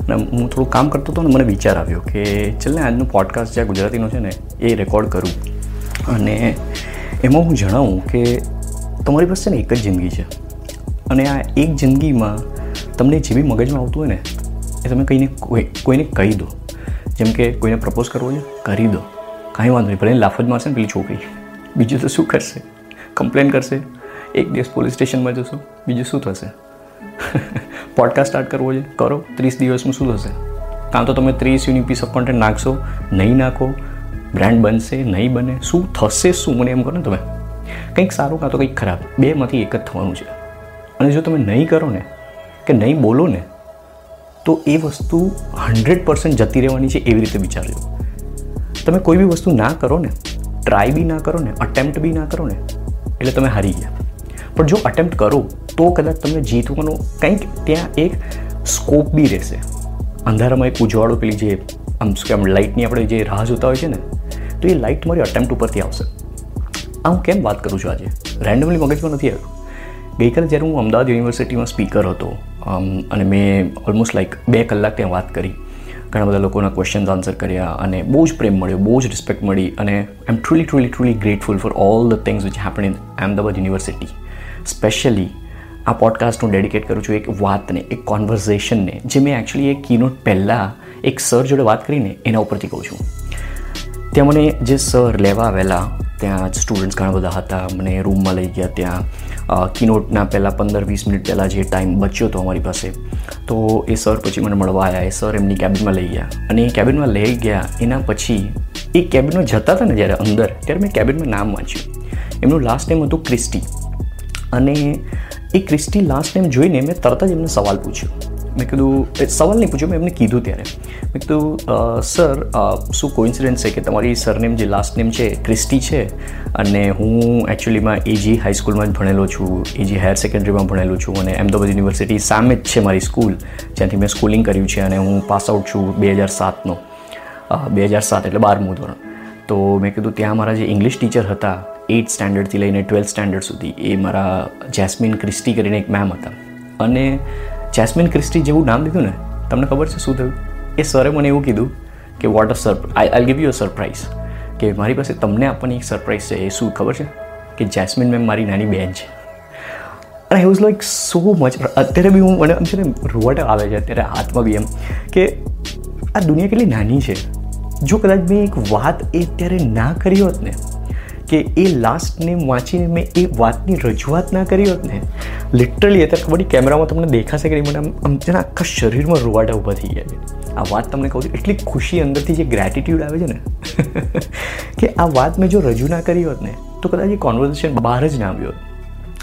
અને હું થોડું કામ કરતો હતો ને મને વિચાર આવ્યો કે ચાલ ને આજનું પોડકાસ્ટ જ્યાં ગુજરાતીનો છે ને એ રેકોર્ડ કરું. અને એમાં હું જણાવું કે તમારી પાસે ને એક જ જિંદગી છે. અને આ એક જિંદગીમાં તમને જે બી મગજમાં આવતું હોય ને એ તમે કહીને કોઈ કોઈને કહી દો. જેમ કે કોઈને પ્રપોઝ કરવો છે કરી દો. કાંઈ વાંધો નહીં ભલે લાફ જ મારશે ને પેલી છોકરી. બીજું તો શું કરશે? કમ્પ્લેન કરશે? એક દિવસ પોલીસ સ્ટેશનમાં જશો બીજું શું થશે? પોડકાસ્ટ સ્ટાર્ટ કરવો છે? કરો. ત્રીસ દિવસમાં શું થશે? કાં તો તમે ત્રીસ યુનિક પીસ ઓફ કોન્ટેન્ટ નાખશો, નહીં નાખો બ્રાન્ડ બનશે, નહીં બને, શું થશે, શું? મને એમ કરો ને તમે. કંઈક સારું કાં તો કંઈક ખરાબ. બેમાંથી એક જ થવાનું છે. અને જો તમે નહીં કરો ને, કે નહીં બોલો ને, તો એ વસ્તુ હંડ્રેડ પર્સન્ટ જતી રહેવાની છે એવી રીતે વિચારજો. તમે કોઈ બી વસ્તુ ના કરો ને ટ્રાય બી ના કરો ને અટેમ્પ્ટ બી ના કરો ને, એટલે તમે હારી ગયા. પણ જો અટેમ્પ્ટ કરો તો કદાચ તમને જીતવાનો કંઈક ત્યાં એક સ્કોપ બી રહેશે. અંધારામાં એક ઉજવાળો પેલી જે આમ શું કે આમ લાઇટની આપણે જે રાહ જોતા હોય છે ને, તો એ લાઇટ મારી અટેમ્પ્ટ ઉપરથી આવશે. આ હું કેમ વાત કરું છું આજે? રેન્ડમલી મગજમાં નથી આવ્યું. ગઈકાલે જ્યારે હું અમદાવાદ યુનિવર્સિટીમાં સ્પીકર હતો અને મેં ઓલમોસ્ટ લાઈક બે કલાક ત્યાં વાત કરી. ઘણા બધા લોકોના ક્વેશ્ચન્સ આન્સર કર્યા અને બહુ જ પ્રેમ મળ્યો, બહુ જ રિસ્પેક્ટ મળી અને I am truly truly truly grateful for all the things which happen in Ahmedabad university specially આ પોડકાસ્ટ હું ડેડિકેટ કરું છું એક વાતને, એક કોન્વર્ઝેશનને જે મેં એકચ્યુઅલી એક કીનોટ પહેલાં એક સર જોડે વાત કરીને એના ઉપરથી કહું છું. ત્યાં મને જે સર લેવા આવેલા ત્યાં સ્ટુડન્ટ્સ ઘણા બધા હતા, મને રૂમમાં લઈ ગયા ત્યાં. કીનોટના પહેલાં પંદર વીસ મિનિટ પહેલાં જે ટાઈમ બચ્યો હતો અમારી પાસે, તો એ સર પછી મને મળવા આવ્યા એ સર એમની કેબિનમાં લઈ ગયા. અને એ કેબિનમાં લઈ ગયા, એના પછી એ કેબિનમાં જતા હતા ને જ્યારે અંદર, ત્યારે મેં કેબિનમાં નામ વાંચ્યું. એમનું લાસ્ટ નેમ હતું ક્રિસ્ટી અને એ ક્રિસ્ટી લાસ્ટ નેમ જોઈને મેં તરત જ એમને સવાલ પૂછ્યો. મેં કીધું સવાલ નહીં પૂછ્યો, મેં એમને કીધું ત્યારે. મેં કીધું સર શું કોઇન્સિડન્સ છે કે તમારી સરનેમ જે લાસ્ટ નેમ છે ક્રિસ્ટી છે? અને હું એકચ્યુઅલીમાં એજી હાઈસ્કૂલમાં જ ભણેલો છું એજી હાયર સેકન્ડરીમાં ભણેલો છું અને અમદાવાદ યુનિવર્સિટી સામે જ છે મારી સ્કૂલ જ્યાંથી મેં સ્કૂલિંગ કર્યું છે અને હું પાસ આઉટ છું બે હજાર સાતનો બે હજાર સાત એટલે બારમું ધોરણ. તો મેં કીધું, ત્યાં મારા જે ઇંગ્લિશ ટીચર હતા એઇટ સ્ટાન્ડર્ડથી લઈને ટ્વેલ્થ સ્ટાન્ડર્ડ સુધી એ મારા જેસ્મિન ક્રિસ્ટી કરીને એક મેમ હતા. અને જેસ્મિન ક્રિસ્ટી જેવું નામ દીધું ને, તમને ખબર છે શું થયું? એ સરે મને એવું કીધું કે what a sir I I give you a surprise કે મારી પાસે તમને આપવાની એક સરપ્રાઇઝ છે, એ શું, ખબર છે? કે જેસ્મિન મેમ મારી નાની બહેન છે. અને I was like so much અત્યારે બી હું, મને છે ને, રોવટ આવે છે, અત્યારે હાથમાં બી એમ, કે આ દુનિયા કેટલી નાની છે. જો કદાચ મેં એક વાત એ અત્યારે ના કરી હોત ને કે એ લાસ્ટ નેમ વાંચીને મેં એ વાતની રજૂઆત ના કરી હોત ને લિટરલી અત્યારે ખબર કેમેરામાં તમને દેખાશે કે મને આમ તેના આખા શરીરમાં રૂવાટા ઊભા થઈ ગયા છે. આ વાત તમને કહું છું, એટલી ખુશી અંદરથી જે ગ્રેટિટ્યૂડ આવે છે ને, કે આ વાત મેં જો રજૂ ના કરી હોત ને, તો કદાચ એ કોન્વર્ઝેશન બહાર જ ના આવ્યો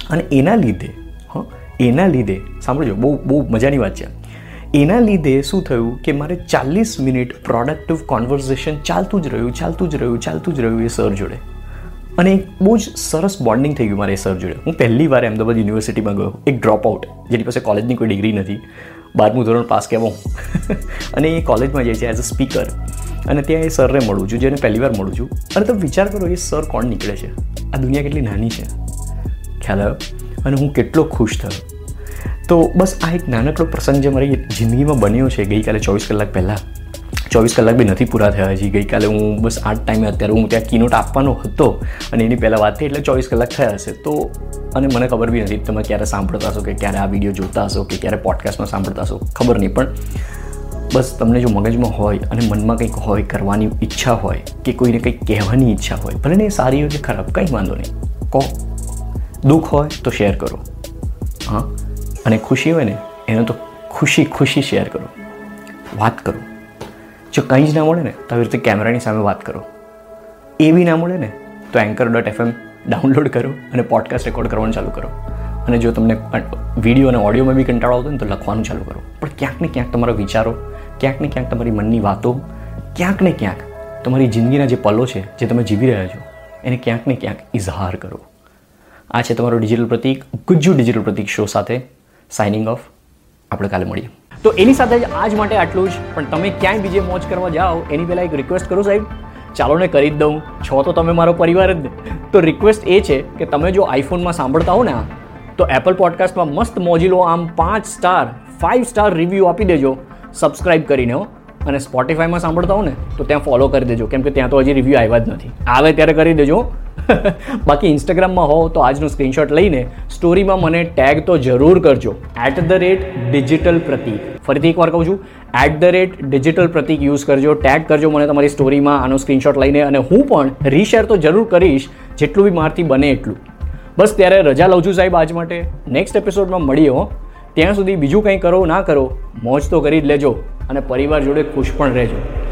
અને એના લીધે, હં, એના લીધે, સાંભળજો, બહુ બહુ મજાની વાત છે. એના લીધે શું થયું કે મારે ચાલીસ મિનિટ પ્રોડક્ટિવ કોન્વર્ઝેશન ચાલતું જ રહ્યું, ચાલતું જ રહ્યું, ચાલતું જ રહ્યું એ સર જોડે. અને એક બહુ જ સરસ બોન્ડિંગ થઈ ગયું મારે એ સર જોડે. હું પહેલી વાર અમદાવાદ યુનિવર્સિટીમાં ગયો. એક ડ્રોપ આઉટ જેની પાસે કોલેજની કોઈ ડિગ્રી નથી. બારમું ધોરણ પાસ કહેવો અને એ કોલેજમાં જાય છે એઝ અ સ્પીકર અને ત્યાં એ સરને મળું છું, જેને પહેલી વાર મળું છું. અને તમે વિચાર કરો એ સર કોણ નીકળે છે? આ દુનિયા કેટલી નાની છે. ખ્યાલ આવ્યો? અને હું કેટલો ખુશ થયો. તો બસ આ એક નાનકડો પ્રસંગ જે મારી જિંદગીમાં બન્યો છે ગઈકાલે ચોવીસ કલાક પહેલાં ચોવીસ કલાક બી નથી પૂરા થયા. હજી ગઈકાલે હું બસ આઠ ટાઈમે અત્યારે હું ત્યાં કીનોટ આપવાનો હતો અને એની પહેલાં વાત થઈ એટલે ચોવીસ કલાક થયા હશે. તો અને મને ખબર બી નથી તમે ક્યારે સાંભળતા હશો કે ક્યારે આ વીડિયો જોતા હશો કે ક્યારે પોડકાસ્ટમાં સાંભળતા હશો, ખબર નહીં. પણ બસ તમને જો મગજમાં હોય અને મનમાં કંઈક હોય, કરવાની ઈચ્છા હોય કે કોઈને કંઈક કહેવાની ઈચ્છા હોય, ભલે ને સારી હોય કે ખરાબ, કંઈ વાંધો નહીં. કહો. દુઃખ હોય તો શેર કરો. હા? અને ખુશી હોય ને, એનો તો ખુશી ખુશી શેર કરો. વાત કરો. જો કંઈ જ ના મળે ને, તો આવી રીતે કેમેરાની સામે વાત કરો. એ બી ના મળે ને, તો એન્કર ડોટ એફએમ ડાઉનલોડ કરો અને પોડકાસ્ટ રેકોર્ડ કરવાનું ચાલુ કરો. અને જો તમને વીડિયો અને ઓડિયોમાં બી કંટાળો આવતો ને, તો લખવાનું ચાલુ કરો. પણ ક્યાંક ને ક્યાંક તમારા વિચારો, ક્યાંક ને ક્યાંક તમારી મનની વાતો, ક્યાંક ને ક્યાંક તમારી જિંદગીના જે પલો છે, જે તમે જીવી રહ્યા છો, એને ક્યાંક ને ક્યાંક ઇઝહાર કરો. આ છે તમારો digital Pratik, Gujju digital Pratik show સાથે સાઇનિંગ ઓફ આપણે કાલે મળીએ. તો એની સાથે જ આજ માટે આટલું જ. પણ તમે ક્યાંય બીજે મોજ કરવા જાઓ, એની પહેલાં એક રિક્વેસ્ટ કરું સાહેબ. ચાલો ને કરી જ દઉં. છો તો તમે મારો પરિવાર જ. તો રિક્વેસ્ટ એ છે કે તમે જો આઈફોનમાં સાંભળતા હો ને તો એપલ પોડકાસ્ટમાં મસ્ત મોજીલો આમ પાંચ સ્ટાર ફાઇવ સ્ટાર રિવ્યૂ આપી દેજો. સબસ્ક્રાઇબ કરીને હો. અને સ્પોટિફાઈમાં સાંભળતા હો ને, તો ત્યાં ફોલો કરી દેજો. કેમ કે ત્યાં તો હજી રિવ્યૂ આવ્યા જ નથી. આવે ત્યારે કરી દેજો. બાકી ઇન્સ્ટાગ્રામમાં હો, તો આજનો સ્ક્રીનશોટ લઈને સ્ટોરીમાં મને ટેગ તો જરૂર કરજો. At the rate digital Pratik ફરીથી એકવાર કહું છું at the rate digital Pratik use કરજો ટેગ કરજો મને તમારી સ્ટોરીમાં આનો સ્ક્રીનશોટ લઈને અને હું પણ રીશેર તો જરૂર કરીશ, જેટલું બી મારથી બને એટલું. બસ ત્યારે રજા લઉં છું સાહેબ આજ માટે. નેક્સ્ટ એપિસોડમાં મળીએ હો. ત્યાં સુધી બીજું કંઈ કરો, ના કરો, મોજ તો કરી જ લેજો અને પરિવાર જોડે ખુશ પણ રહેજો.